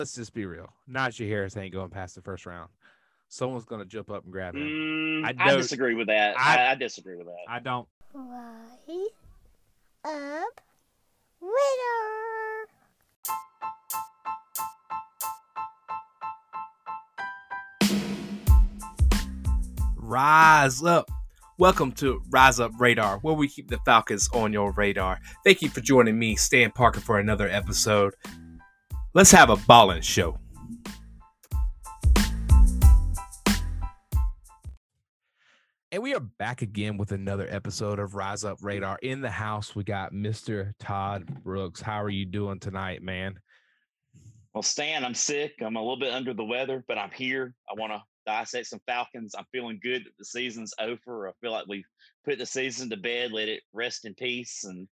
let's just be real. Najee Harris ain't going past the first round. Someone's going to jump up and grab him. Mm, I I, don't- disagree with that. I- I, I disagree with that. I don't. Right up Ritter. Rise up. Welcome to Rise Up Radar, where we keep the Falcons on your radar. Thank you for joining me, Stan Parker, for another episode. Let's have a ballin' show. And we are back again with another episode of Rise Up Radar. In the house, we got Mr. Todd Brooks. How are you doing tonight, man? Well, Stan, I'm sick. I'm a little bit under the weather, but I'm here. I want to dissect some Falcons. I'm feeling good that the season's over. I feel like we've put the season to bed, let it rest in peace, and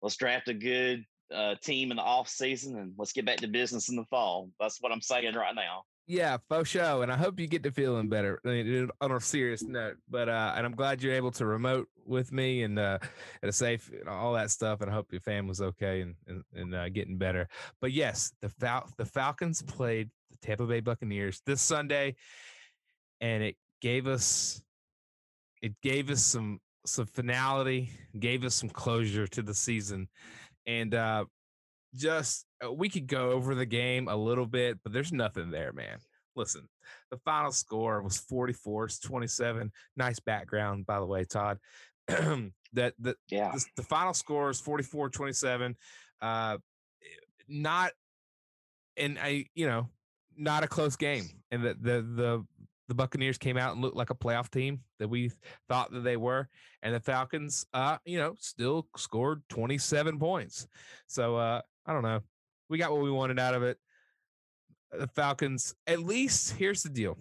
let's draft a good uh, team in the off season and let's get back to business in the fall. That's what I'm saying right now. Yeah, for sure. And I hope you get to feeling better I mean, on a serious note. But uh and I'm glad you're able to remote with me and uh and a safe and all that stuff. And I hope your family's okay and and, and uh, getting better. But yes, the Fal- the Falcons played the Tampa Bay Buccaneers this Sunday, and it gave us it gave us some some finality, gave us some closure to the season. And uh just uh, we could go over the game a little bit, but there's nothing there, man. Listen, the final score was 44 27. Nice background, by the way, Todd. that the, Yeah. the the final score is 44 27. Uh, not, and I, you know, not a close game. And the, the, the, the Buccaneers came out and looked like a playoff team that we thought that they were. And the Falcons, uh, you know, still scored 27 points. So, uh, I don't know. We got what we wanted out of it. The Falcons, at least, here's the deal.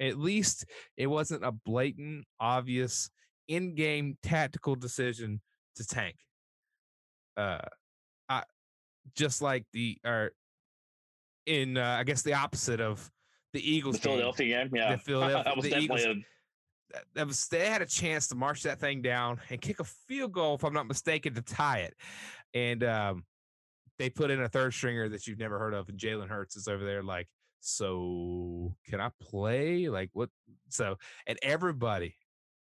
At least it wasn't a blatant, obvious, in-game tactical decision to tank. Uh, I just like the or in uh, I guess the opposite of the Eagles. The. Philadelphia game. Yeah. The Philadelphia- that was the definitely Eagles- a that- was they had a chance to march that thing down and kick a field goal, if I'm not mistaken, to tie it. And um, they put in a third stringer that you've never heard of, and Jalen Hurts is over there like, so can I play? Like what? So and everybody,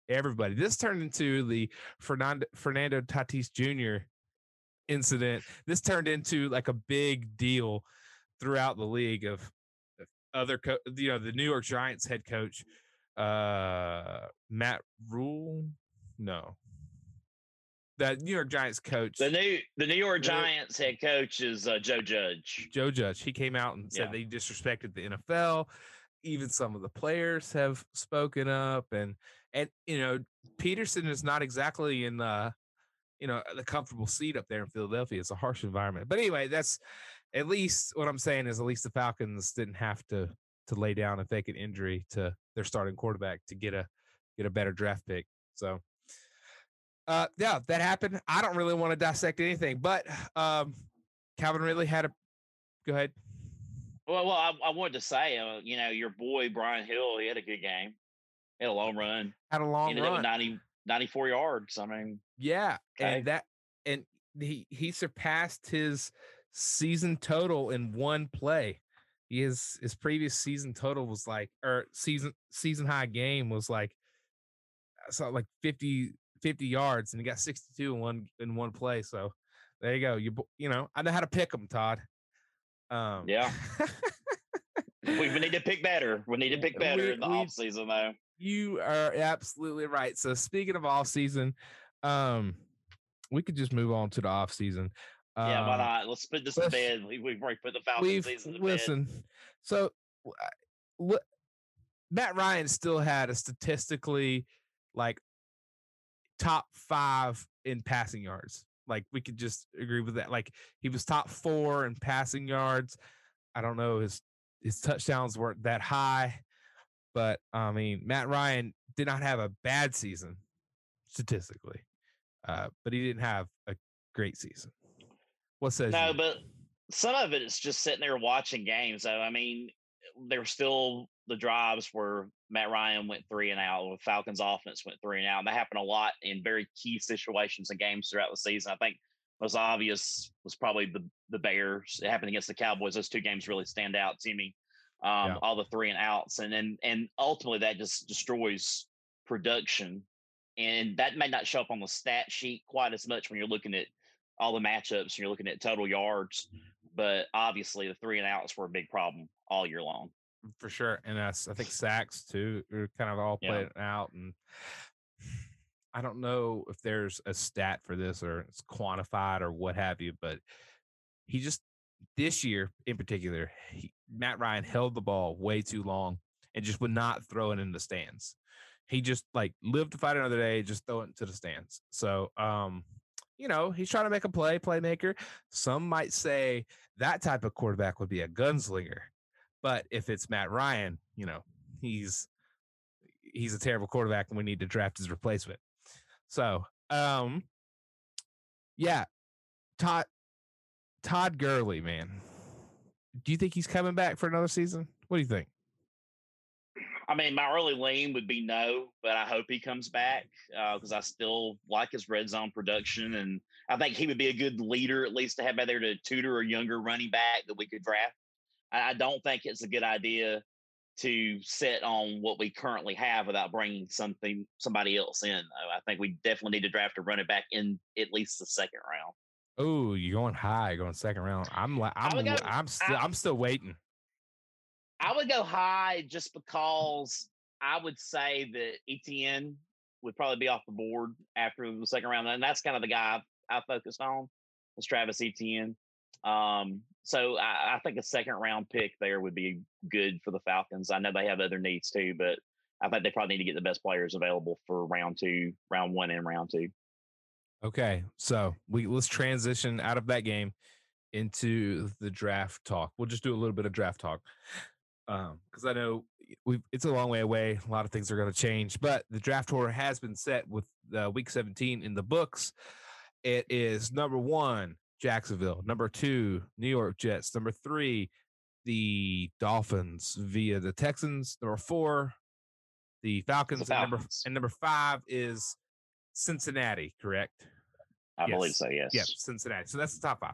everybody, this turned into the Fernando Fernando Tatis Jr. incident. This turned into like a big deal throughout the league of other, co- you know, the New York Giants head coach uh Matt Rhule. No. that New York Giants coach the new the New York Giants head coach is uh, Joe Judge. Joe Judge. He came out and said Yeah. they disrespected the NFL. Even some of the players have spoken up and and you know, Pederson is not exactly in the you know, the comfortable seat up there in Philadelphia. It's a harsh environment. But anyway, that's at least what I'm saying is at least the Falcons didn't have to to lay down and fake an injury to their starting quarterback to get a get a better draft pick. So uh yeah, that happened. I don't really want to dissect anything, but um Calvin Ridley had a go ahead. Well, well, I, I wanted to say, uh, you know, your boy Brian Hill, he had a good game. He had a long run. Had a long Ended up run. with 90, 94 yards. I mean, Yeah, Okay. and that and he he surpassed his season total in one play. His his previous season total was like or season season high game was like I saw like 50 50 yards and he got 62 in one in one play. So there you go. You you know, I know how to pick them, Todd. Um Yeah. we, we need to pick better. We need to pick better We- in the we- off season, though. You are absolutely right. So speaking of off season, um, we could just move on to the off season. Yeah, why Uh, not? Let's put this to let's- bed. We, we've already put the Falcons season to bed. listen. So, what Matt Ryan still had a statistically like top five in passing yards. Like we could just agree with that. Like he was top four in passing yards. I don't know his his touchdowns weren't that high, but I mean Matt Ryan did not have a bad season statistically, uh, but he didn't have a great season. What says No, you? but some of it is just sitting there watching games. So I mean, there were still the drives where Matt Ryan went three and out, or Falcons offense went three and out. And that happened a lot in very key situations and games throughout the season. I think most obvious was probably the the Bears. It happened against the Cowboys. Those two games really stand out to me. Um, Yeah. All the three and outs, and then and ultimately that just destroys production, and that may not show up on the stat sheet quite as much when you're looking at all the matchups and you're looking at total yards. But obviously, the three and outs were a big problem all year long. for sure. And that's I think sacks too are kind of all Yeah. played out. And I don't know if there's a stat for this or it's quantified or what have you, but he just this year in particular, he, Matt Ryan held the ball way too long and just would not throw it in the stands. He just like lived to fight another day, just throw it into the stands. So um, you know, he's trying to make a play, playmaker. Some might say that type of quarterback would be a gunslinger. But if it's Matt Ryan, you know, he's he's a terrible quarterback and we need to draft his replacement. So, um yeah, Todd Todd Gurley, man. Do you think he's coming back for another season? What do you think? I mean, my early lean would be no, but I hope he comes back uh, because I still like his red zone production, and I think he would be a good leader, at least to have out there to tutor a younger running back that we could draft. I I don't think it's a good idea to sit on what we currently have without bringing something somebody else in. though. I think we definitely need to draft a running back in at least the second round. Oh, you're going high, going second round. I'm like, I'm, go- I'm still, I- I'm still waiting. I would go high just because I would say that Etienne would probably be off the board after the second round, and that's kind of the guy I, I focused on was Travis Etienne. Um, so I, I think a second round pick there would be good for the Falcons. I know they have other needs too, but I think they probably need to get the best players available for round two, round one, and round two. Okay, so we let's transition out of that game into the draft talk. We'll just do a little bit of draft talk because I know we it's a long way away. A lot of things are going to change, but the draft order has been set with uh, week 17 in the books. It is number one Jacksonville, number two New York Jets, number three the Dolphins via the Texans, number four the Falcons, And, number, and number five is Cincinnati. Correct. I believe so. Yes. Yep, Cincinnati. So that's the top five.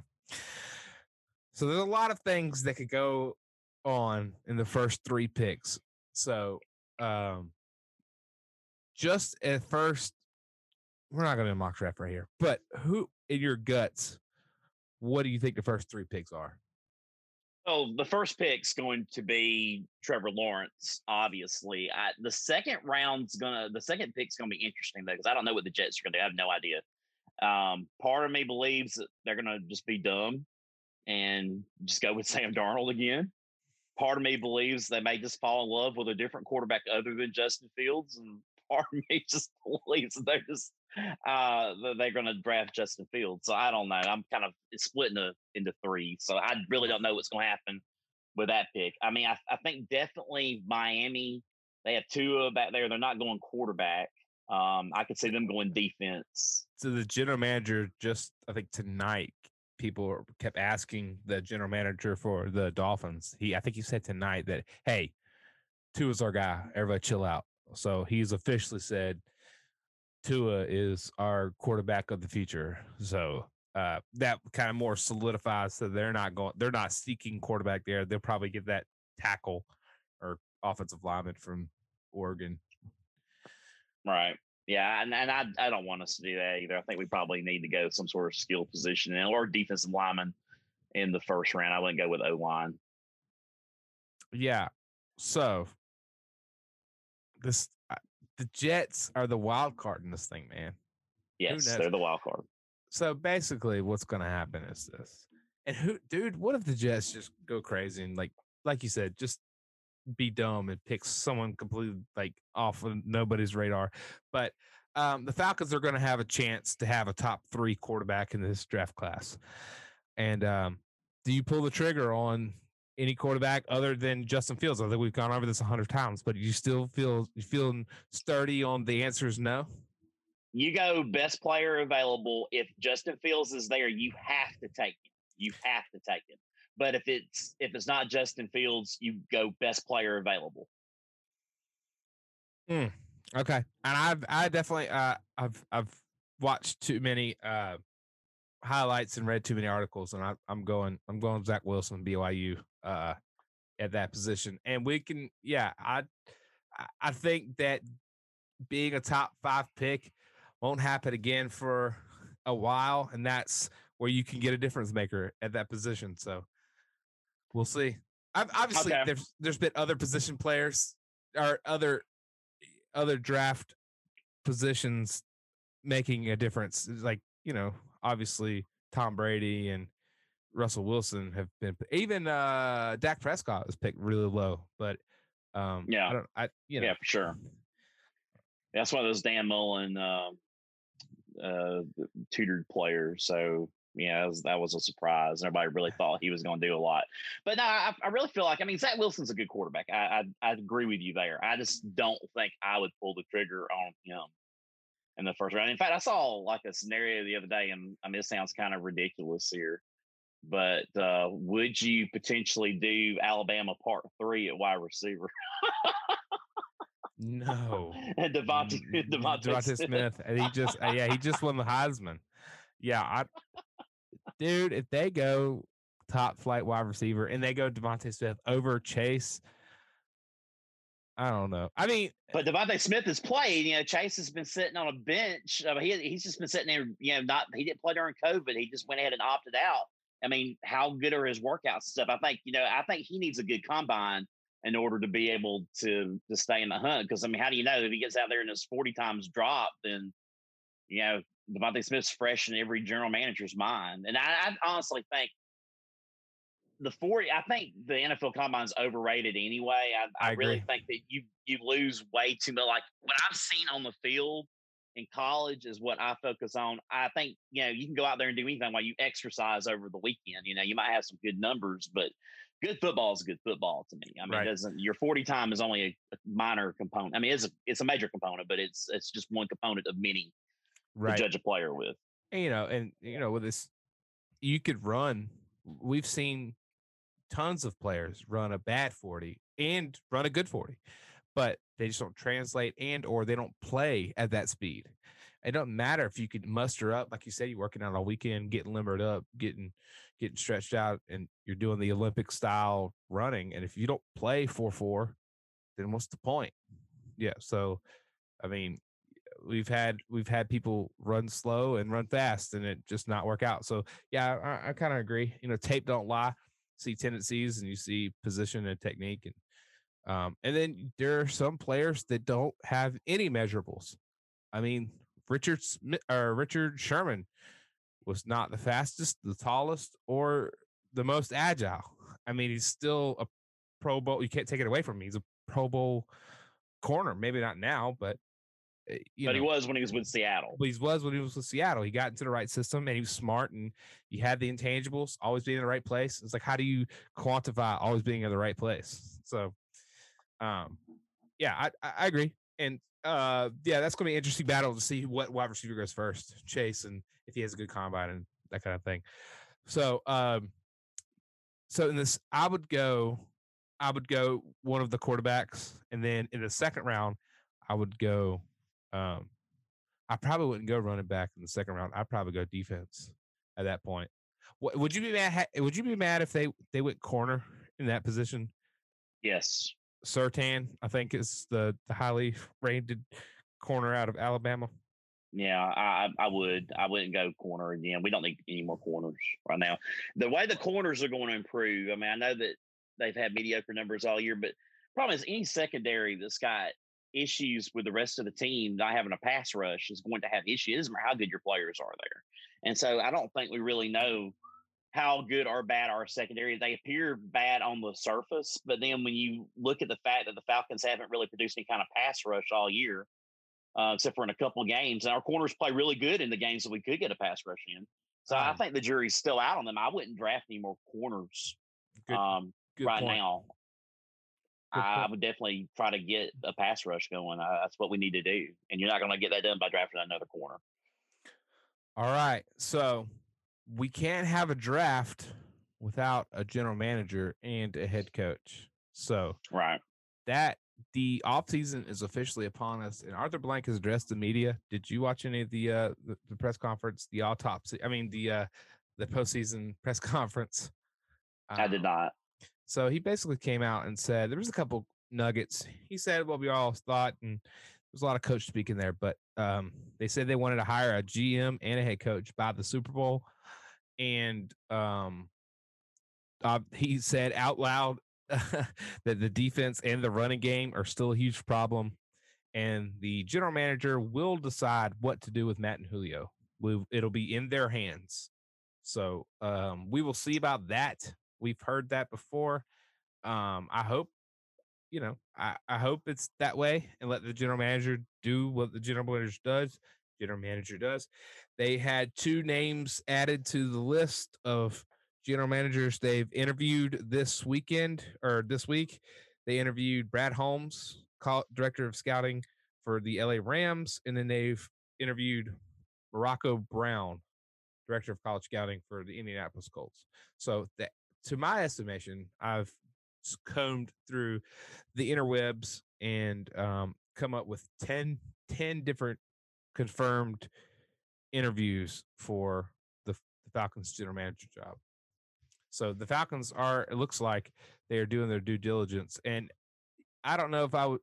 So there's a lot of things that could go on in the first three picks. So um just at first, we're not gonna mock draft right here, but who in your guts, what do you think the first three picks are? Oh, the first pick's going to be Trevor Lawrence. Obviously, I, the second round's gonna. The second pick's gonna be interesting though, because I don't know what the Jets are gonna do. I have no idea. Um, part of me believes that they're gonna just be dumb and just go with Sam Darnold again. Part of me believes they may just fall in love with a different quarterback other than Justin Fields, and part of me just believes that they're just uh that they're going to draft Justin Fields. So I don't know. I'm kind of splitting split into into three. So I really don't know what's going to happen with that pick. I mean, I, I think definitely Miami. They have Tua back there. They're not going quarterback. Um, I could see them going defense. So the general manager just I think tonight people kept asking the general manager for the Dolphins. He I think he said tonight that hey, Tua's our guy. Everybody chill out. So he's officially said Tua is our quarterback of the future. So uh, that kind of more solidifies that they're not going they're not seeking quarterback there. They'll probably get that tackle or offensive lineman from Oregon. Right. Yeah, and, and I I don't want us to do that either. I think we probably need to go some sort of skill position or defensive lineman in the first round. I wouldn't go with O line. Yeah. So this uh, the Jets are the wild card in this thing, man. Yes, they're the wild card. So basically, what's going to happen is this. And who, dude? What if the Jets just go crazy and like, like you said, just be dumb and pick someone completely like off of nobody's radar? But um, the Falcons are going to have a chance to have a top three quarterback in this draft class. And um, do you pull the trigger on any quarterback other than Justin Fields? I think we've gone over this a hundred times, but you still feel you feeling sturdy on the answer is no. You go best player available. If Justin Fields is there, you have to take him. You have to take him. But if it's if it's not Justin Fields, you go best player available. Okay, and I've I definitely uh I've I've watched too many uh highlights and read too many articles, and I, I'm going I'm going Zach Wilson BYU uh, at that position, and we can yeah I I think that being a top five pick won't happen again for a while, and that's where you can get a difference maker at that position. So we'll see. I've, obviously, Okay. there's there's been other position players or other other draft positions making a difference. It's Like you know, obviously Tom Brady and Russell Wilson have been even uh Dak Prescott was picked really low, but um Yeah. I don't I you know Yeah, for sure. That's why those Dan Mullen um uh, tutored players. So yeah, that was, that was a surprise. Everybody really thought he was going to do a lot, but no, I, I really feel like I mean Zach Wilson's a good quarterback. I, I I agree with you there. I just don't think I would pull the trigger on him in the first round. In fact, I saw like a scenario the other day, and I mean it sounds kind of ridiculous here, but uh, would you potentially do Alabama Part Three at wide receiver? no. and DeVonta, DeVonta, DeVonta Smith. Smith. And he just uh, yeah, he just won the Heisman. Yeah, I dude, if they go top flight wide receiver and they go DeVonta Smith over Chase, I don't know. I mean, But DeVonta Smith has played. You know, Chase has been sitting on a bench. I mean, he he's just been sitting there. You know, not he didn't play during COVID. He just went ahead and opted out. I mean, how good are his workouts and stuff? I think you know. I think he needs a good combine in order to be able to to stay in the hunt. Because I mean, how do you know if he gets out there and his forty times drop? Then you know, DeVonta Smith's fresh in every general manager's mind. And I, I honestly think the 40 i think the nfl combine's overrated anyway i, I I, really think that you you lose way too much like what i've seen on the field in college is what i focus on i think you know you can go out there and do anything while you exercise over the weekend you know you might have some good numbers but good football is good football to me i mean Right. doesn't your 40 time is only a, minor component i mean it's a it's a major component but it's it's just one component of many right. to judge a player with And, you know, and you know, with this, you could run. We've seen tons of players run a bad forty and run a good forty, but they just don't translate and or they don't play at that speed. It doesn't matter if you could muster up, like you said, you're working out all weekend, getting limbered up, getting getting stretched out, and you're doing the Olympic style running. And if you don't play four four, then what's the point? Yeah. So, I mean, we've had we've had people run slow and run fast and it just not work out. So yeah, I, I kind of agree. You know, tape don't lie. See tendencies and you see position and technique and um and then there are some players that don't have any measurables. I mean, Richard Smith or Richard Sherman was not the fastest, the tallest, or the most agile. I mean, he's still a Pro Bowl. You can't take it away from him. He's a Pro Bowl corner. Maybe not now, but you but know, he was when he was with seattle but he was when he was with Seattle. He got into the right system and he was smart and he had the intangibles, always being in the right place. It's like, how do you quantify always being in the right place? So, um, yeah, I, I, I agree. And uh, yeah, that's going to be an interesting battle to see what wide receiver goes first, Chase, and if he has a good combine and that kind of thing. So, um, so in this, I would go, I would go one of the quarterbacks, and then in the second round, I would go. Um, I probably wouldn't go running back in the second round. I'd probably go defense at that point. What, would you be mad? Would you be mad if they they went corner in that position? yes Surtain, I think, is the the highly rated corner out of Alabama. Yeah, I I I would. I wouldn't go corner again. We don't need any more corners right now. The way the corners are going to improve. I mean, I know that they've had mediocre numbers all year, but problem is any secondary that's got issues with the rest of the team not having a pass rush is going to have issues. It doesn't matter how good your players are there. And so I don't think we really know how good or bad our secondary. They appear bad on the surface, but then when you look at the fact that the Falcons haven't really produced any kind of pass rush all year, uh, except for in a couple of games. And our corners play really good in the games that we could get a pass rush in. So I Um, think the jury's still out on them. I wouldn't draft any more corners Good, um, good right point. now. I would definitely try to get a pass rush going. Uh, that's what we need to do. And you're not going to get that done by drafting another corner. All right, so we can't have a draft without a general manager and a head coach. So Right. that the offseason is officially upon us, and Arthur Blank has addressed the media. Did you watch any of the uh the, the press conference, the autopsy? I mean the uh the postseason press conference. I did Um, not. So he basically came out and said there was a couple nuggets. He said what we all thought, and there's a lot of coach speaking there, but um, they said they wanted to hire a GM and a head coach by the Super Bowl, and um, uh, he said out loud that the defense and the running game are still a huge problem, and the general manager will decide what to do with Matt and Julio. We, it'll be in their hands. So um, we will see about that. We've heard that before. Um, I hope, you know, I, I hope it's that way and let the general manager do what the general manager does. General manager does. They had two names added to the list of general managers they've interviewed this weekend or this week. They interviewed Brad Holmes, director of scouting for the LA Rams, and then they've interviewed Morocco Brown, director of college scouting for the Indianapolis Colts. So that to my estimation, I've combed through the interwebs and um, come up with 10, 10 different confirmed interviews for the, the Falcons general manager job. So the Falcons are, it looks like they are doing their due diligence. And I don't know if I would,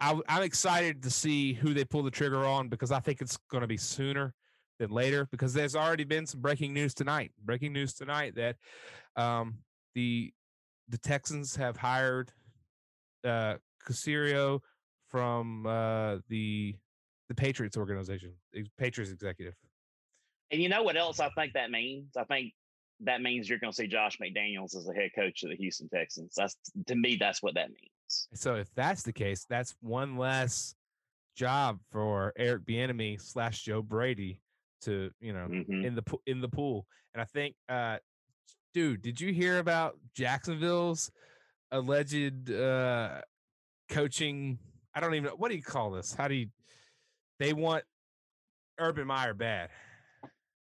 I, I'm excited to see who they pull the trigger on because I think it's going to be sooner than later because there's already been some breaking news tonight. Breaking news tonight that um, the the Texans have hired uh, Caserio from uh, the the Patriots organization, Patriots executive. And you know what else I think that means? I think that means you're going to see Josh McDaniels as the head coach of the Houston Texans. That's to me, that's what that means. So if that's the case, that's one less job for Eric Bieniemy slash Joe Brady to you know Mhm. in the in the pool. And I think, uh, dude, did you hear about Jacksonville's alleged uh, coaching? I don't even know what do you call this. How do you? They want Urban Meyer bad.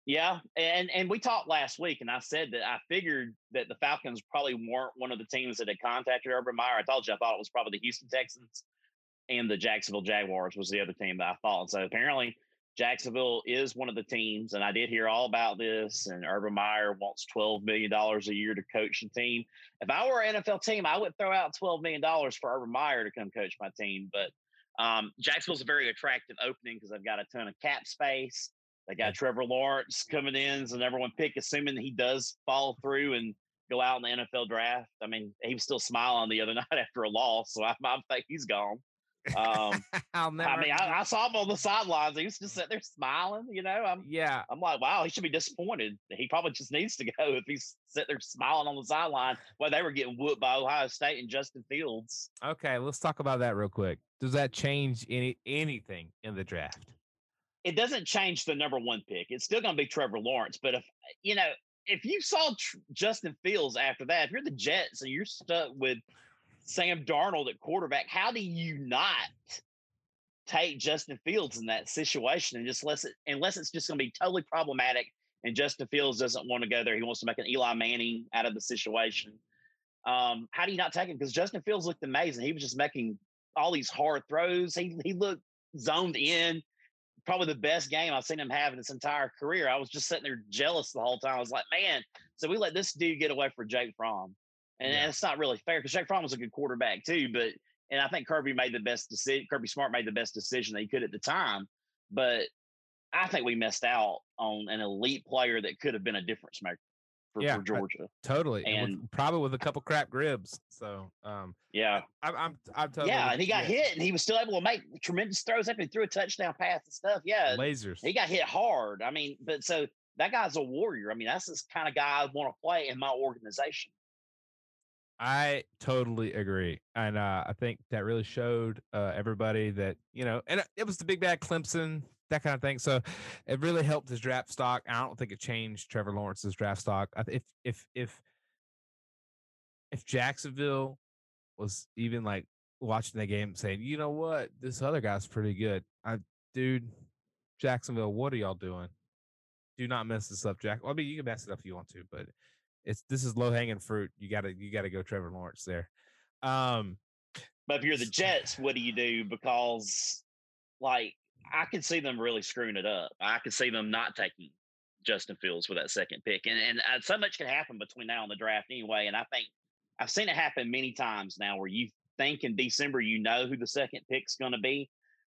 Yeah, and and we talked last week, and I said that I figured that the Falcons probably weren't one of the teams that had contacted Urban Meyer. I told you I thought it was probably the Houston Texans and the Jacksonville Jaguars was the other team that I thought. So apparently Jacksonville is one of the teams, and I did hear all about this. And Urban Meyer wants twelve million dollars a year to coach the team. If I were an NFL team, I would throw out twelve million dollars for Urban Meyer to come coach my team. But um, Jacksonville's a very attractive opening because they've got a ton of cap space. They got Trevor Lawrence coming in as the number one pick, assuming he does follow through and go out in the NFL draft. I mean, he was still smiling the other night after a loss, so I, I think he's gone. Um, I'll never. I mean, I, I saw him on the sidelines. He was just sitting there smiling. You know, I'm yeah, I'm like, wow, he should be disappointed. He probably just needs to go if he's sitting there smiling on the sideline while they were getting whooped by Ohio State and Justin Fields. Okay, let's talk about that real quick. Does that change any anything in the draft? it doesn't change the number one pick. It's still going to be Trevor Lawrence. But if you know, if you saw Tr- Justin Fields after that, if you're the Jets and you're stuck with Sam Darnold at quarterback, how do you not take Justin Fields in that situation and just unless it unless it's just going to be totally problematic and Justin Fields doesn't want to go there, he wants to make an Eli Manning out of the situation. Um, how do you not take him? Because Justin Fields looked amazing. He was just making all these hard throws. He he looked zoned in probably the best game I've seen him have in his entire career. I was just sitting there jealous the whole time. I was like, man, so we let this dude get away for Jake Fromm. And Yeah. it's not really fair because Jake Fromm was a good quarterback too. But and I think Kirby made the best decision. Kirby Smart made the best decision that he could at the time. But I think we missed out on an elite player that could have been a difference maker for, Yeah, for I- Georgia. Totally, and, with- probably with a couple crap ribs. So, um, yeah. I'm, I'm, I'm totally. yeah. And he got yeah, hit and he was still able to make tremendous throws after he threw a touchdown pass and stuff. Yeah. lasers. he got hit hard. I mean, but so that guy's a warrior. I mean, that's the kind of guy I want to play in my organization. I totally agree, and uh, I think that really showed uh, everybody that you know, and it was the big bad Clemson, that kind of thing. So it really helped his draft stock. I don't think it changed Trevor Lawrence's draft stock. If if if if Jacksonville was even like watching the game, saying, you know what, this other guy's pretty good. I, dude, Jacksonville, what are y'all doing? Do not mess this up, Jack. Well, I mean, you can mess it up if you want to, but it's this is low hanging fruit. You gotta you gotta go Trevor Lawrence there. Um, but if you're the Jets, what do you do? Because like I could see them really screwing it up. I could see them not taking Justin Fields with that second pick, and and uh, so much can happen between now and the draft anyway. And I think I've seen it happen many times now, where you think in December you know who the second pick's going to be,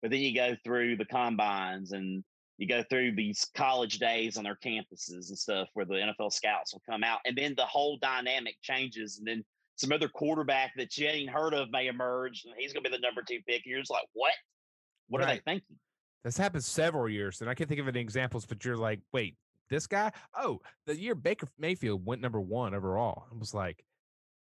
but then you go through the combines and you go through these college days on their campuses and stuff where the NFL scouts will come out, and then the whole dynamic changes, and then some other quarterback that you ain't heard of may emerge, and he's going to be the number two pick. And you're just like, what? What right. are they thinking? This happened several years, and I can't think of any examples. But you're like, wait, this guy? Oh, the year Baker Mayfield went number one overall. I was like,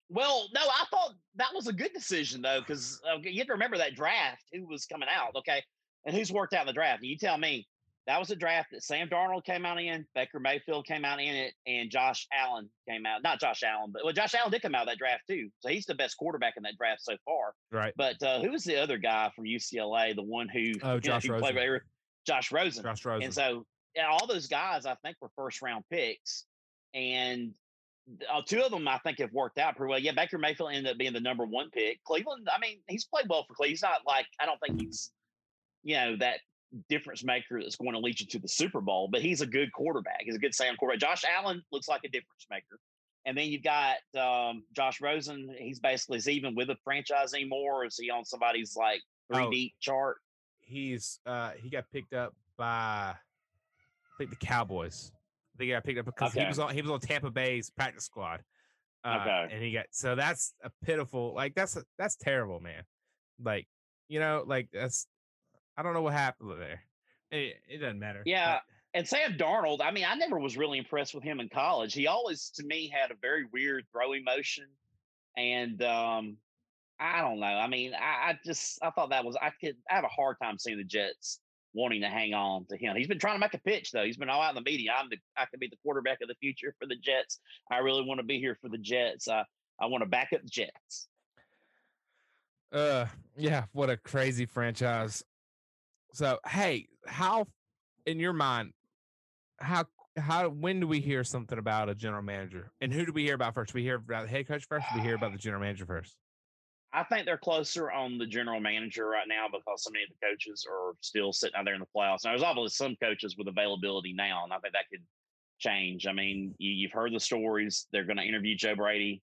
well, no, I thought that was a good decision though, because uh, you have to remember that draft. Who was coming out? Okay, and who's worked out in the draft? You tell me. That was a draft that Sam Darnold came out in, Baker Mayfield came out in it, and Josh Allen came out. Not Josh Allen, but well, Josh Allen did come out of that draft too. So he's the best quarterback in that draft so far. Right. But uh, who was the other guy from UCLA? The one who oh Josh know, Rosen. Played, Josh Rosen. Josh Rosen. And so yeah, all those guys I think were first round picks, and uh, two of them I think have worked out pretty well. Yeah, Baker Mayfield ended up being the number one pick. Cleveland, I mean, he's played well for Cleveland. He's not like I don't think he's you know that difference maker that's going to lead you to the Super Bowl, but he's a good quarterback. He's a good sound quarterback. Josh Allen looks like a difference maker. And then you've got um, Josh Rosen. He's basically is even with a franchise anymore? is he on somebody's like three oh, deep chart? He's uh he got picked up by I think the Cowboys. I think he got picked up because okay. he was on he was on Tampa Bay's practice squad. Uh, okay. And he got so that's a pitiful like that's a, that's terrible, man. Like you know, like that's I don't know what happened there. It, it doesn't matter. Yeah. But. And Sam Darnold, I mean, I never was really impressed with him in college. He always, to me, had a very weird throwing motion. And um, I don't know. I mean, I, I just, I thought that was, I could, I have a hard time seeing the Jets wanting to hang on to him. He's been trying to make a pitch though. He's been all out in the media. I'm the I could be the quarterback of the future for the Jets. I really want to be here for the Jets. I I want to back up the Jets. Uh yeah, what a crazy franchise. So, hey, how in your mind, how how when do we hear something about a general manager? And who do we hear about first? We hear about the head coach first? Or we hear about the general manager first? I think they're closer on the general manager right now because so many of the coaches are still sitting out there in the playoffs. Now, there's obviously some coaches with availability now, and I think that could change. I mean, you, have heard the stories. They're going to interview Joe Brady.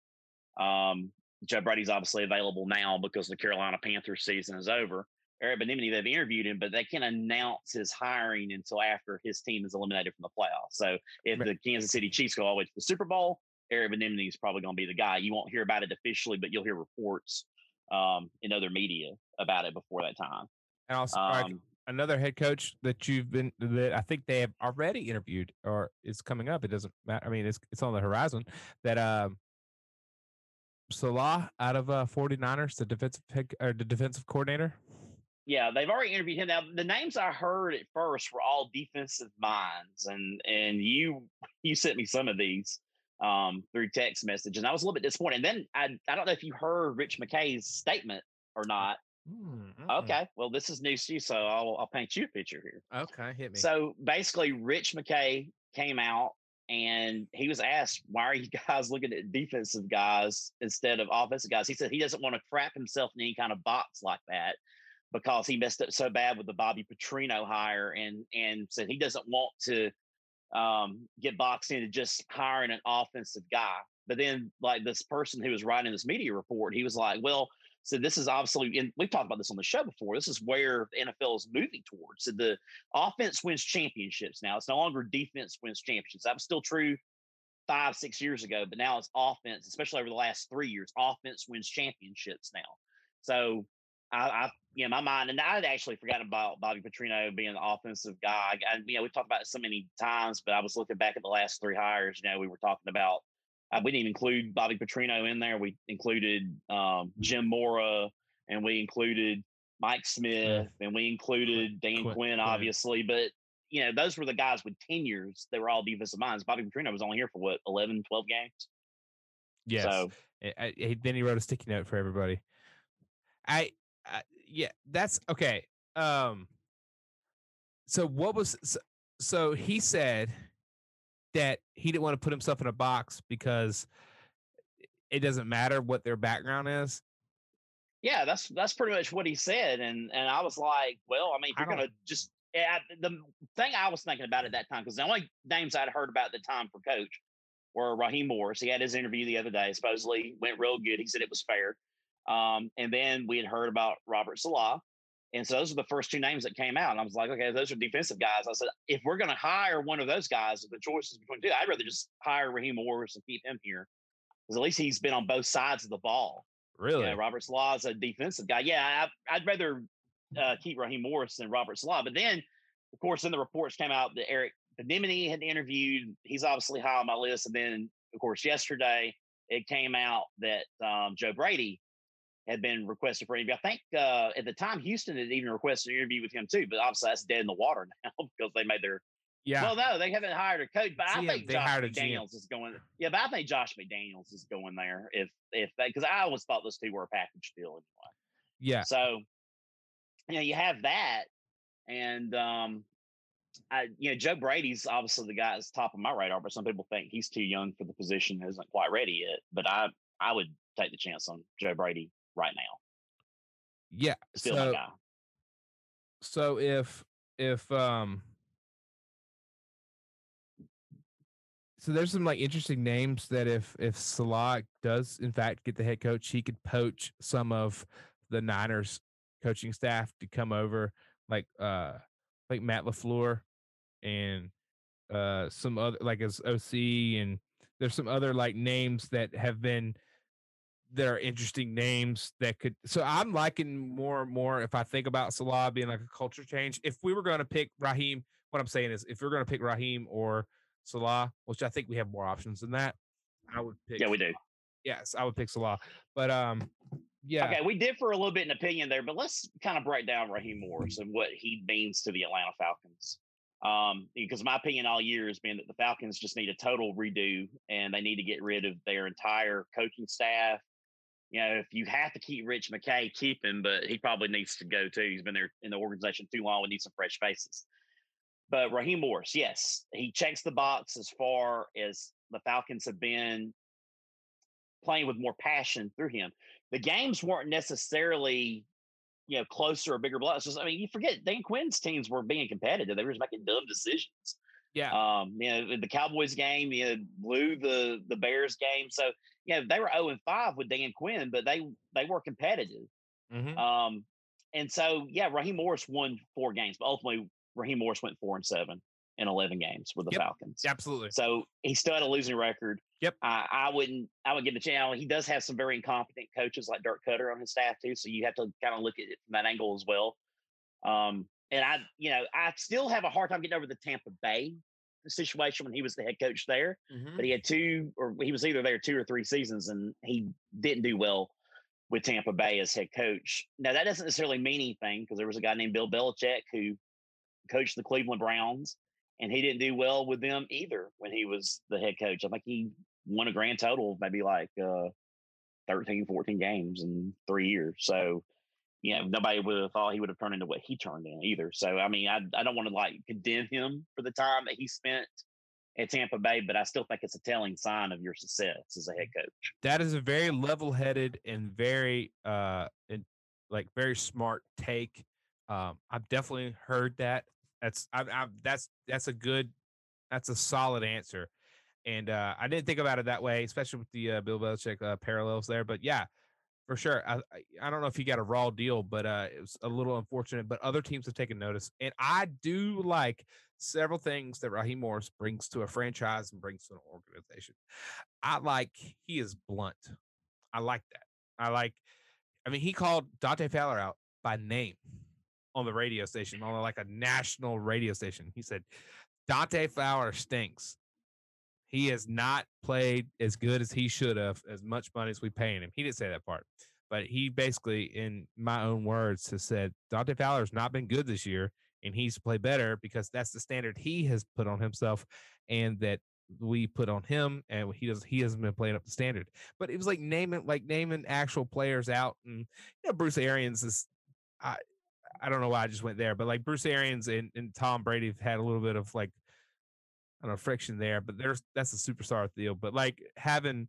Um, Joe Brady's obviously available now because the Carolina Panthers season is over. Eric Bieniemy, they've interviewed him, but they can't announce his hiring until after his team is eliminated from the playoffs. So if right. the Kansas City Chiefs go all the way to the Super Bowl, Eric Bieniemy is probably going to be the guy. You won't hear about it officially, but you'll hear reports um, in other media about it before that time. And also, um, another head coach that you've been that I think they have already interviewed or is coming up. It doesn't matter. I mean, it's it's on the horizon that um, Saleh out of uh, 49ers, the defensive head, or the defensive coordinator. Yeah, they've already interviewed him. Now, the names I heard at first were all defensive minds, and and you you sent me some of these um, through text message, and I was a little bit disappointed. And then I I don't know if you heard Rich McKay's statement or not. Mm, okay, well, this is news to you, so I'll I'll paint you a picture here. Okay, hit me. So basically, Rich McKay came out and he was asked, "Why are you guys looking at defensive guys instead of offensive guys?" He said he doesn't want to crap himself in any kind of box like that because he messed up so bad with the Bobby Petrino hire and and said he doesn't want to um, get boxed into just hiring an offensive guy. But then like this person who was writing this media report, he was like, well, so this is obviously, and we've talked about this on the show before. This is where the NFL is moving towards. So the offense wins championships now. It's no longer defense wins championships. That was still true five, six years ago, but now it's offense, especially over the last three years. Offense wins championships now. So I, I you know, my mind, and I had actually forgotten about Bobby Petrino being an offensive guy. I, you know, we talked about it so many times, but I was looking back at the last three hires. You know, we were talking about. Uh, we didn't include Bobby Petrino in there. We included um, Jim Mora, and we included Mike Smith, and we included Dan Quinn, Quinn, obviously. But you know, those were the guys with tenures. They were all defensive minds. Bobby Petrino was only here for what 11, 12 games. Yes. So, I, I, then he wrote a sticky note for everybody. I uh, yeah, that's okay. Um, so what was so, so he said that he didn't want to put himself in a box because it doesn't matter what their background is. Yeah, that's that's pretty much what he said, and and I was like, well, I mean, if you're gonna just yeah, the thing I was thinking about at that time because the only names I'd heard about at the time for coach were Raheem Morris. He had his interview the other day. Supposedly went real good. He said it was fair. Um, and then we had heard about Robert Saleh. And so those are the first two names that came out. And I was like, okay, those are defensive guys. I said, if we're going to hire one of those guys, the choice is between two, I'd rather just hire Raheem Morris and keep him here because at least he's been on both sides of the ball. Really? Yeah, Robert Saleh is a defensive guy. Yeah, I, would rather uh, keep Raheem Morris than Robert Saleh. But then, of course, then the reports came out that Eric Bieniemy had interviewed. He's obviously high on my list. And then, of course, yesterday it came out that um, Joe Brady had been requested for an interview. I think uh, at the time Houston had even requested an interview with him too, but obviously that's dead in the water now because they made their. Yeah. Well, no, they haven't hired a coach, but GM, I think they Josh McDaniels is going. Yeah, but I think Josh McDaniels is going there if if that because I always thought those two were a package deal anyway. Yeah. So, you know, you have that, and um, I, you know, Joe Brady's obviously the guy that's top of my radar, but some people think he's too young for the position, isn't quite ready yet. But I, I would take the chance on Joe Brady right now. Yeah. Still so, my guy. So if if um so there's some like interesting names that if if Saleh does in fact get the head coach, he could poach some of the Niners coaching staff to come over, like uh like Matt LaFleur and uh some other like as OC and there's some other like names that have been there are interesting names that could. So I'm liking more and more if I think about Saleh being like a culture change. If we were going to pick Raheem, what I'm saying is if we're going to pick Raheem or Saleh, which I think we have more options than that, I would pick. Yeah, we do. Yes, I would pick Saleh. But um, yeah. Okay, we differ a little bit in opinion there, but let's kind of break down Raheem Morris and what he means to the Atlanta Falcons. Um, because my opinion all year has been that the Falcons just need a total redo and they need to get rid of their entire coaching staff you know, if you have to keep Rich McKay, keep him, but he probably needs to go too. He's been there in the organization too long. We need some fresh faces. But Raheem Morris, yes, he checks the box as far as the Falcons have been playing with more passion through him. The games weren't necessarily, you know, closer or bigger. Just, I mean, you forget Dan Quinn's teams were being competitive. They were just making dumb decisions. Yeah. Um, you know, the Cowboys game, you know, blew the the Bears game. So, you know, they were 0 and 5 with Dan Quinn, but they they were competitive. Mm-hmm. Um, and so yeah, Raheem Morris won four games, but ultimately Raheem Morris went four and seven in 11 games with the yep. Falcons. Absolutely. So he still had a losing record. Yep. I, I wouldn't, I would give the challenge. He does have some very incompetent coaches like Dirk Koetter on his staff too. So you have to kind of look at it from that angle as well. Um, and I, you know, I still have a hard time getting over the Tampa Bay situation when he was the head coach there. Mm-hmm. But he had two, or he was either there two or three seasons, and he didn't do well with Tampa Bay as head coach. Now that doesn't necessarily mean anything because there was a guy named Bill Belichick who coached the Cleveland Browns, and he didn't do well with them either when he was the head coach. I think he won a grand total of maybe like uh, 13, 14 games in three years. So know, nobody would have thought he would have turned into what he turned in either. So, I mean, I, I don't want to like condemn him for the time that he spent at Tampa Bay, but I still think it's a telling sign of your success as a head coach. That is a very level headed and very, uh, and like very smart take. Um, I've definitely heard that. That's, I've, I've, that's, that's a good, that's a solid answer. And uh, I didn't think about it that way, especially with the uh, Bill Belichick uh, parallels there. But yeah, for sure. I I don't know if he got a raw deal, but uh, it was a little unfortunate. But other teams have taken notice, and I do like several things that Raheem Morris brings to a franchise and brings to an organization. I like he is blunt. I like that. I like. I mean, he called Dante Fowler out by name on the radio station, on like a national radio station. He said, Dante Fowler stinks. He has not played as good as he should have, as much money as we paying him. He didn't say that part, but he basically, in my own words, has said Dante Fowler's not been good this year, and he's to play better because that's the standard he has put on himself, and that we put on him, and he does he hasn't been playing up the standard. But it was like naming like naming actual players out, and you know Bruce Arians is, I I don't know why I just went there, but like Bruce Arians and, and Tom Brady have had a little bit of like I don't know friction there, but there's that's a superstar deal. But like having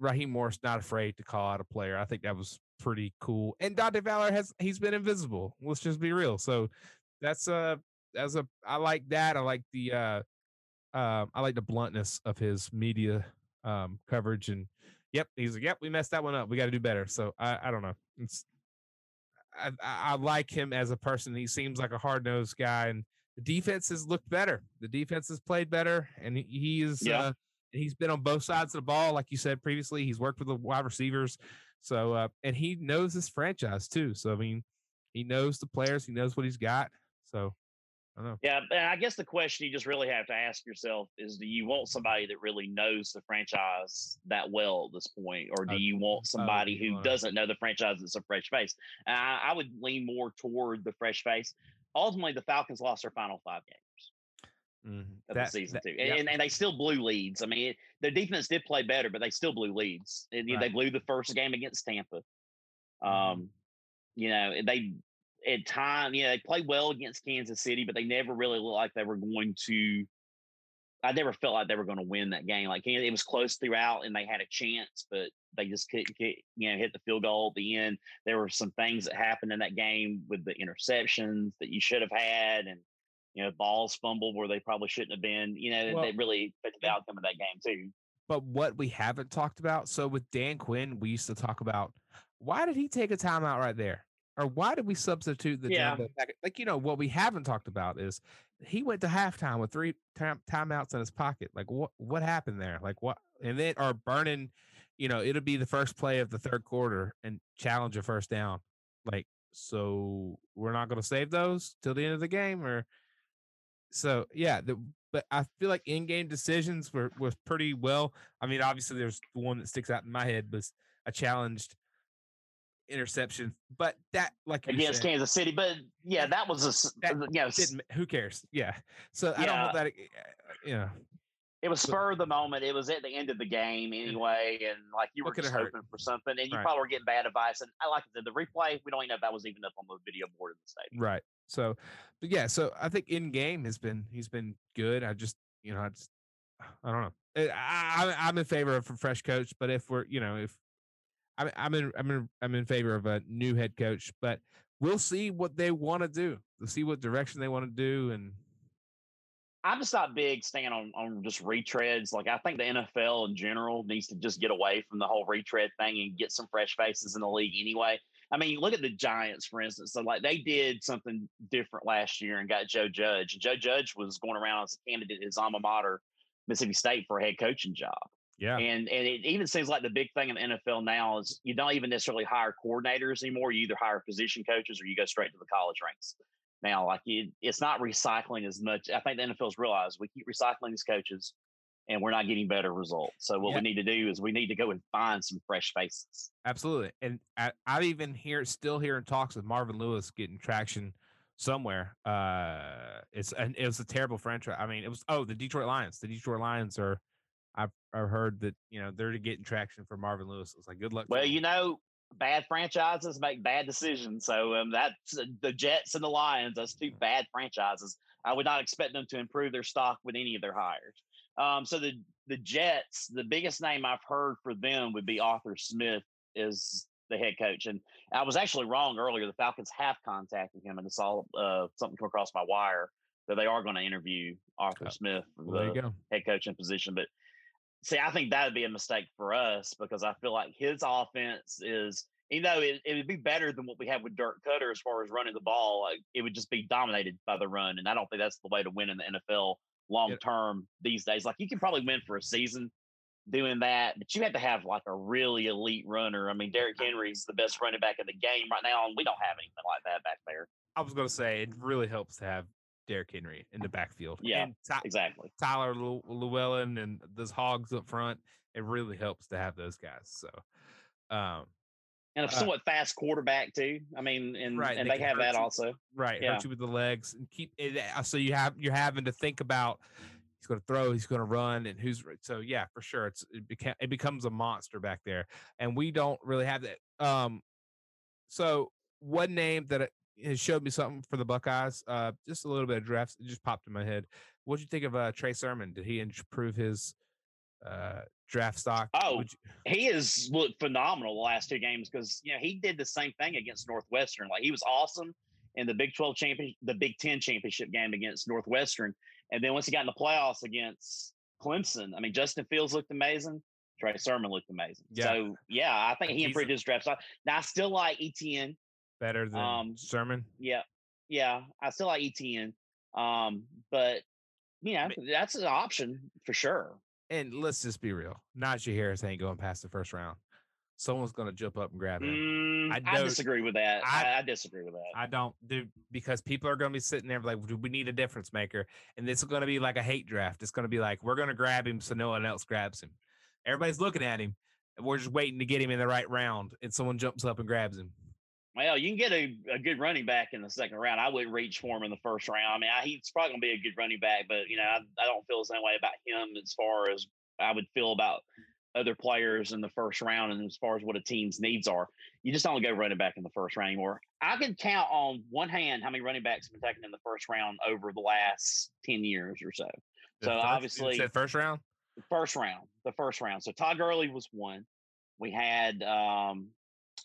Raheem Morris not afraid to call out a player. I think that was pretty cool. And Dante Fowler has he's been invisible. Let's just be real. So that's a that's a I like that. I like the uh uh, I like the bluntness of his media um coverage and yep, he's like, Yep, we messed that one up. We gotta do better. So I I don't know. It's I, I like him as a person. He seems like a hard nosed guy, and the defense has looked better. The defense has played better, and he, he is. Yeah. Uh, he's been on both sides of the ball, like you said previously. He's worked with the wide receivers, so uh, and he knows this franchise too. So I mean, he knows the players. He knows what he's got. So I don't know. Yeah, I guess the question you just really have to ask yourself is: Do you want somebody that really knows the franchise that well at this point, or do you want somebody who doesn't know the franchise that's a fresh face? I, I would lean more toward the fresh face. Ultimately, the Falcons lost their final five games. Mm, of that, the season that, too, and, yeah. and, they still blew leads. I mean, their defense did play better, but they still blew leads. And, right. They blew the first game against Tampa. Mm-hmm. Um, you know, they at time, yeah, they played well against Kansas City, but they never really looked like they were going to. I never felt like they were going to win that game. Like it was close throughout, and they had a chance, but they just couldn't get, you know, hit the field goal at the end. There were some things that happened in that game with the interceptions that you should have had, and you know, balls fumbled where they probably shouldn't have been. You know, well, they really affected the outcome of that game too. But what we haven't talked about, so with Dan Quinn, we used to talk about why did he take a timeout right there? Or why did we substitute the yeah. Like, you know, what we haven't talked about is he went to halftime with three time, timeouts in his pocket. Like, what what happened there? Like, what? And then, are burning, you know, it'll be the first play of the third quarter and challenge a first down. Like, so we're not going to save those till the end of the game, or so yeah, the, but I feel like in-game decisions were was pretty well. I mean, obviously, there's the one that sticks out in my head was a challenged interception, but that like against Kansas City, but yeah, that was a that, yeah. Who cares? Yeah. So I don't know that. You know, it was spur of the moment. It was at the end of the game anyway, and like you were just hoping for something, and you right. probably were getting bad advice. And I like the, the replay. We don't even know if that was even up on the video board in the stadium. Right. So, but yeah, so I think in game has been he's been good. I just you know I just I don't know. Eh, I, I'm in favor of a fresh coach, but if we're you know if I'm in I'm in I'm in favor of a new head coach, but we'll see what they want to do. We'll see what direction they want to do, and I'm just not big stand on on just retreads. Like I think the NFL in general needs to just get away from the whole retread thing and get some fresh faces in the league anyway. I mean, look at the Giants, for instance. So, like, they did something different last year and got Joe Judge. Joe Judge was going around as a candidate at his alma mater, Mississippi State, for a head coaching job. Yeah. And and it even seems like the big thing in the NFL now is you don't even necessarily hire coordinators anymore. You either hire position coaches or you go straight to the college ranks. Now, like it, it's not recycling as much. I think the NFL's realized we keep recycling these coaches and we're not getting better results. So what yeah. we need to do is we need to go and find some fresh faces. Absolutely. And I, I even hear still hearing talks with Marvin Lewis getting traction somewhere. Uh it's and it was a terrible franchise. I mean, it was oh, the Detroit Lions. The Detroit Lions are I've I've heard that, you know, they're getting traction for Marvin Lewis. It's like good luck. Well, you know, bad franchises make bad decisions. So um, that's uh, the Jets and the Lions. That's two bad franchises. I would not expect them to improve their stock with any of their hires. Um, so the the Jets, the biggest name I've heard for them would be Arthur Smith is the head coach, and I was actually wrong earlier. The Falcons have contacted him, and it's all uh, something come across my wire that they are going to interview Arthur oh, Smith, the head coaching position. But see, I think that would be a mistake for us because I feel like his offense is, you know, it, it would be better than what we have with Dirk Koetter as far as running the ball. Like it would just be dominated by the run, and I don't think that's the way to win in the NFL long term these days. Like you can probably win for a season doing that, but you have to have like a really elite runner. I mean, Derrick Henry's the best running back in the game right now, and we don't have anything like that back there. I was going to say it really helps to have Derrick Henry in the backfield. Yeah, Ty- exactly. Taylor Lewan and those hogs up front. It really helps to have those guys. So, um, and a uh somewhat uh, fast quarterback too. I mean, and right, and they, they have that you, also. Right, yeah. hurt you with the legs and keep it. Uh, so you have you're having to think about he's going to throw, he's going to run, and who's so yeah for sure. It's it, beca- it becomes a monster back there, and we don't really have that. Um, so one name that has showed me something for the Buckeyes. Uh, just a little bit of drafts. It just popped in my head. What'd you think of uh, Trey Sermon? Did he improve his uh, draft stock. Oh, you- he has looked phenomenal the last two games because you know he did the same thing against Northwestern. Like he was awesome in the Big Twelve champion, the Big Ten championship game against Northwestern, and then once he got in the playoffs against Clemson, I mean Justin Fields looked amazing. Trey Sermon looked amazing. Yeah. So yeah, I think he improved his draft stock. Now I still like Etienne. Better than um, Sermon. Yeah, yeah, I still like Etienne. Um, but you know that's an option for sure. And let's just be real. Najee Harris ain't going past the first round. Someone's going to jump up and grab him. Mm, I I, disagree with that. I- I, disagree with that. I don't do because people are going to be sitting there like, do we need a difference maker? And this is going to be like a hate draft. It's going to be like, we're going to grab him so no one else grabs him. Everybody's looking at him. And we're just waiting to get him in the right round. And someone jumps up and grabs him. Well, you can get a, a good running back in the second round. I wouldn't reach for him in the first round. I mean, I, he's probably going to be a good running back, but you know, I, I don't feel the same way about him as far as I would feel about other players in the first round, and as far as what a team's needs are. You just don't go running back in the first round anymore. I can count on one hand how many running backs have been taken in the first round over the last ten years or so. The So first- obviously- said first round. First round, the first round. So Todd Gurley was one. We had, um,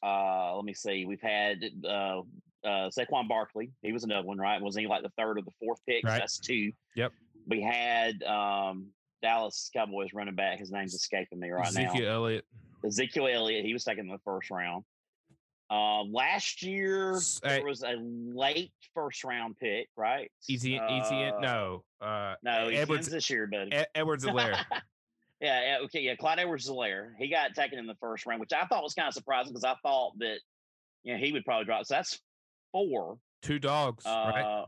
uh, let me see, we've had uh, uh, Saquon Barkley. He was another one, right? Wasn't he like the third or the fourth pick? Right. That's two. Yep. We had um, Dallas Cowboys running back. His name's escaping me right now. Ezekiel Elliott. Ezekiel Elliott. He was taken in the first round. Uh, last year S- there was a late first round pick, right? Etienne. Uh, No. Uh, no, Edwards. This year, buddy. Edwards Helaire. yeah, yeah, okay, yeah. Clyde Edwards Helaire. He got taken in the first round, which I thought was kind of surprising because I thought that you know he would probably drop. So that's four. Two dogs, right? Uh,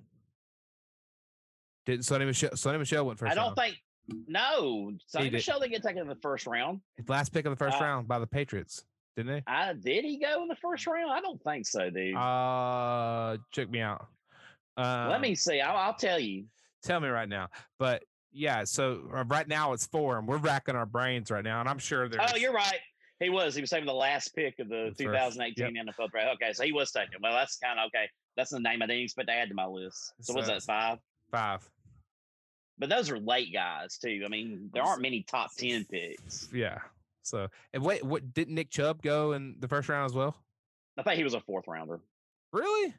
Didn't Sony Michel? Sony Michel went first. I don't round. think no. Sony did. Michel didn't get taken in the first round. His last pick of the first uh, round by the Patriots, didn't they? I did he go in the first round? I don't think so, dude. Uh, check me out. Uh, Let me see. I'll, I'll tell you. tell me right now. But yeah, so uh, right now it's four, and we're racking our brains right now, and I'm sure there's. Oh, you're right. He was. He was taking the last pick of the The first, 2018 NFL draft. Okay, so he was taken. Well, that's kind of okay. That's the name I didn't expect to add to my list. So what's that five? five. But those are late guys too. I mean, there aren't many top ten picks. Yeah. So and wait, what didn't Nick Chubb go in the first round as well? I think he was a fourth rounder. Really?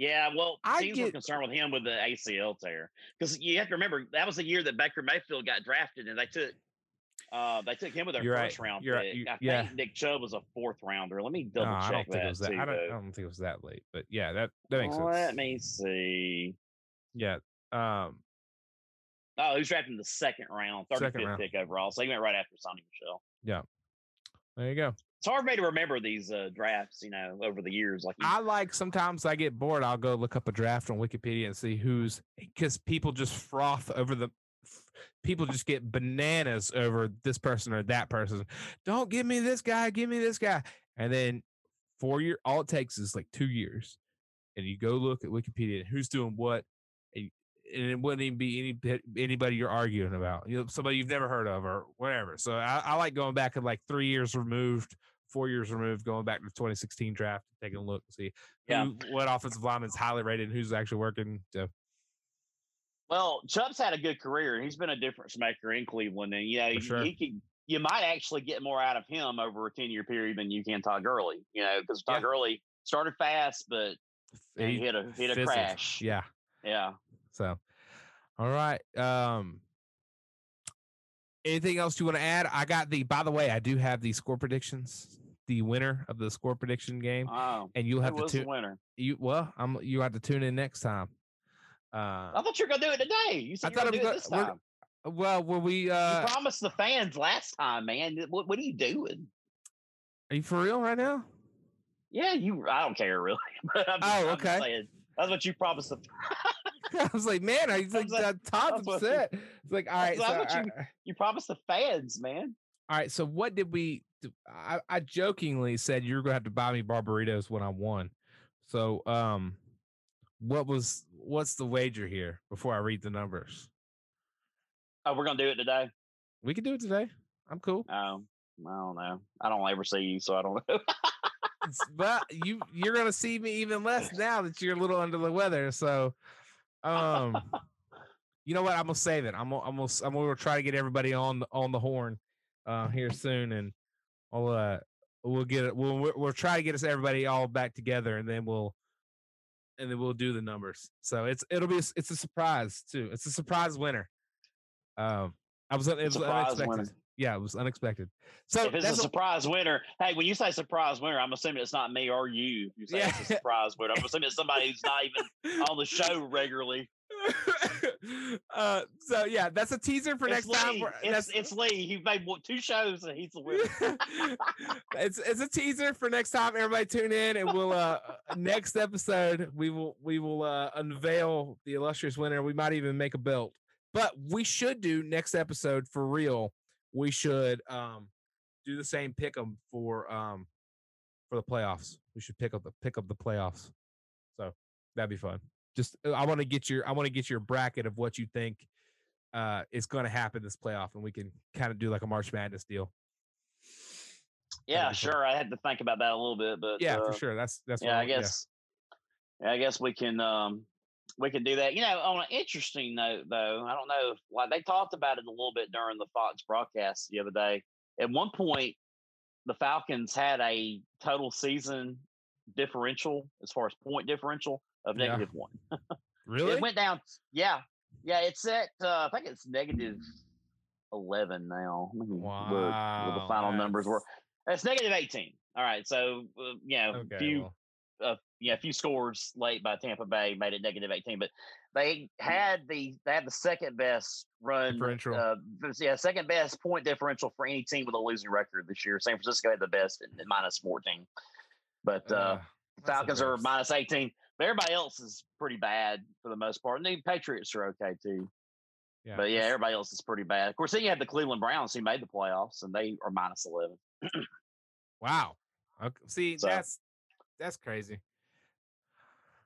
Yeah, well, I teams were concerned with him with the ACL tear because you have to remember that was the year that Baker Mayfield got drafted, and they took uh they took him with their You're right. first round You're right. pick. You- I think yeah. Nick Chubb was a fourth rounder. Let me No, double I check that that. too. I don't, I don't think it was that late, but yeah, that that makes Let sense. Let me see. Yeah. Um. Oh, he was drafted in the second round, Second 35th round. pick overall. So he went right after Sony Michel. Yeah. There you go. It's hard for me to remember these uh, drafts, you know, over the years. Like, I like sometimes I get bored. I'll go look up a draft on Wikipedia and see who's because people just froth over the. People just get bananas over this person or that person. Don't give me this guy. Give me this guy. And then four year, all it takes is like two years, and you go look at Wikipedia and who's doing what, and, and it wouldn't even be any anybody you're arguing about. You know, somebody you've never heard of or whatever. So I, I like going back and like three years removed, four years removed, going back to the 2016 draft, taking a look and see Yeah. who, what offensive lineman's highly rated and who's actually working. So, Well, Chubb's had a good career, and he's been a difference maker in Cleveland. And yeah, For you sure. he could. You might actually get more out of him over a ten year period than you can Todd Gurley. You know, because Todd Yeah. Gurley started fast, but he he hit a hit a fizzled. crash. Yeah. yeah. So, all right. Um, anything else you want to add? I got the. By the way, I do have the score predictions. The winner of the score prediction game, Oh, and you'll have to the tune. winner? You well, I'm. You have to tune in next time. Uh, I thought you were gonna do it today. You said I you were thought gonna do it this time. well, will we? Uh, you promised the fans last time, man. What, what are you doing? are you for real right now? Yeah, you. I don't care really. But I'm just, Oh, okay. that's what you promised. The, I was like, man, I think like- uh, Todd's upset. It's like, all right, so, you- I- you promised the fans, man. all right. So what did we? I, I jokingly said you're gonna have to buy me Barberitos when I won. So, um, what was what's the wager here before I read the numbers? Oh, we're gonna do it today. We can do it today. I'm cool. Um, I don't know. I don't ever see you, so I don't know. But you you're gonna see me even less now that you're a little under the weather. So, um, you know what? I'm gonna save it. I'm gonna, I'm gonna, I'm gonna try to get everybody on the, on the horn uh, here soon, and I'll uh, we'll get it. We'll we'll- try to get us everybody all back together, and then we'll and then we'll do the numbers. So it's it'll be it's a surprise too. It's a surprise winner. Um, I was it was Surprise unexpected. winner. Yeah, it was unexpected. So if it's a surprise winner, hey, when you say surprise winner, I'm assuming it's not me or you. You say it's a surprise winner. I'm assuming it's somebody who's not even on the show regularly. uh, so yeah, that's a teaser for it's next time. Lee. We're- It's, that's- it's Lee. He made what, two shows and he's the winner. it's it's a teaser for next time. Everybody tune in, and we'll uh next episode we will we will uh unveil the illustrious winner. We might even make a belt, but we should do next episode for real. We should um do the same pick 'em for um for the playoffs. We should pick up the pick up the playoffs. So that'd be fun. Just uh, I want to get your I want to get your bracket of what you think uh is going to happen this playoff, and we can kind of do like a March Madness deal. yeah, sure. I had to think about that a little bit, but Yeah, uh, for sure. That's that's yeah, what I guess. Yeah. I guess we can um we can do that. You know, on an interesting note though, I don't know why they talked about it a little bit during the Fox broadcast the other day. At one point, the Falcons had a total season differential as far as point differential of Yeah. negative one. really. It went down. Yeah, yeah. It's at uh, I think it's negative eleven now. Let me look what the Wow, final numbers were. that's- It's negative eighteen. All right, so uh, you know, Okay. few well, uh, yeah, a few scores late by Tampa Bay made it negative 18, but they had the they had the second best run Differential. Uh, yeah, second best point differential for any team with a losing record this year. San Francisco had the best at, at minus 14, but uh, uh, Falcons are minus 18. But everybody else is pretty bad for the most part. And the Patriots are okay too. Yeah, But yeah, everybody else is pretty bad. Of course, then you have the Cleveland Browns who made the playoffs and they are minus 11. Wow. Okay. See, So- that's that's crazy.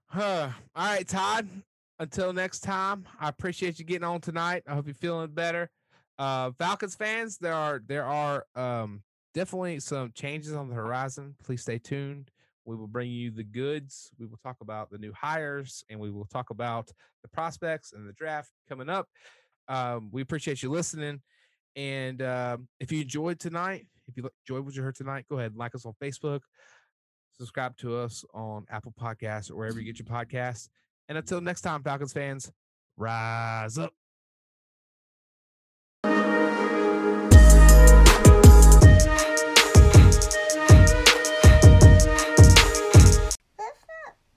Huh. All right, Todd. Until next time, I appreciate you getting on tonight. I hope you're feeling better. Uh Falcons fans, there are there are um definitely some changes on the horizon. Please stay tuned. We will bring you the goods. We will talk about the new hires and we will talk about the prospects and the draft coming up. Um, we appreciate you listening. And um, if you enjoyed tonight, if you enjoyed what you heard tonight, go ahead and like us on Facebook, subscribe to us on Apple Podcasts or wherever you get your podcasts. And until next time, Falcons fans, rise up.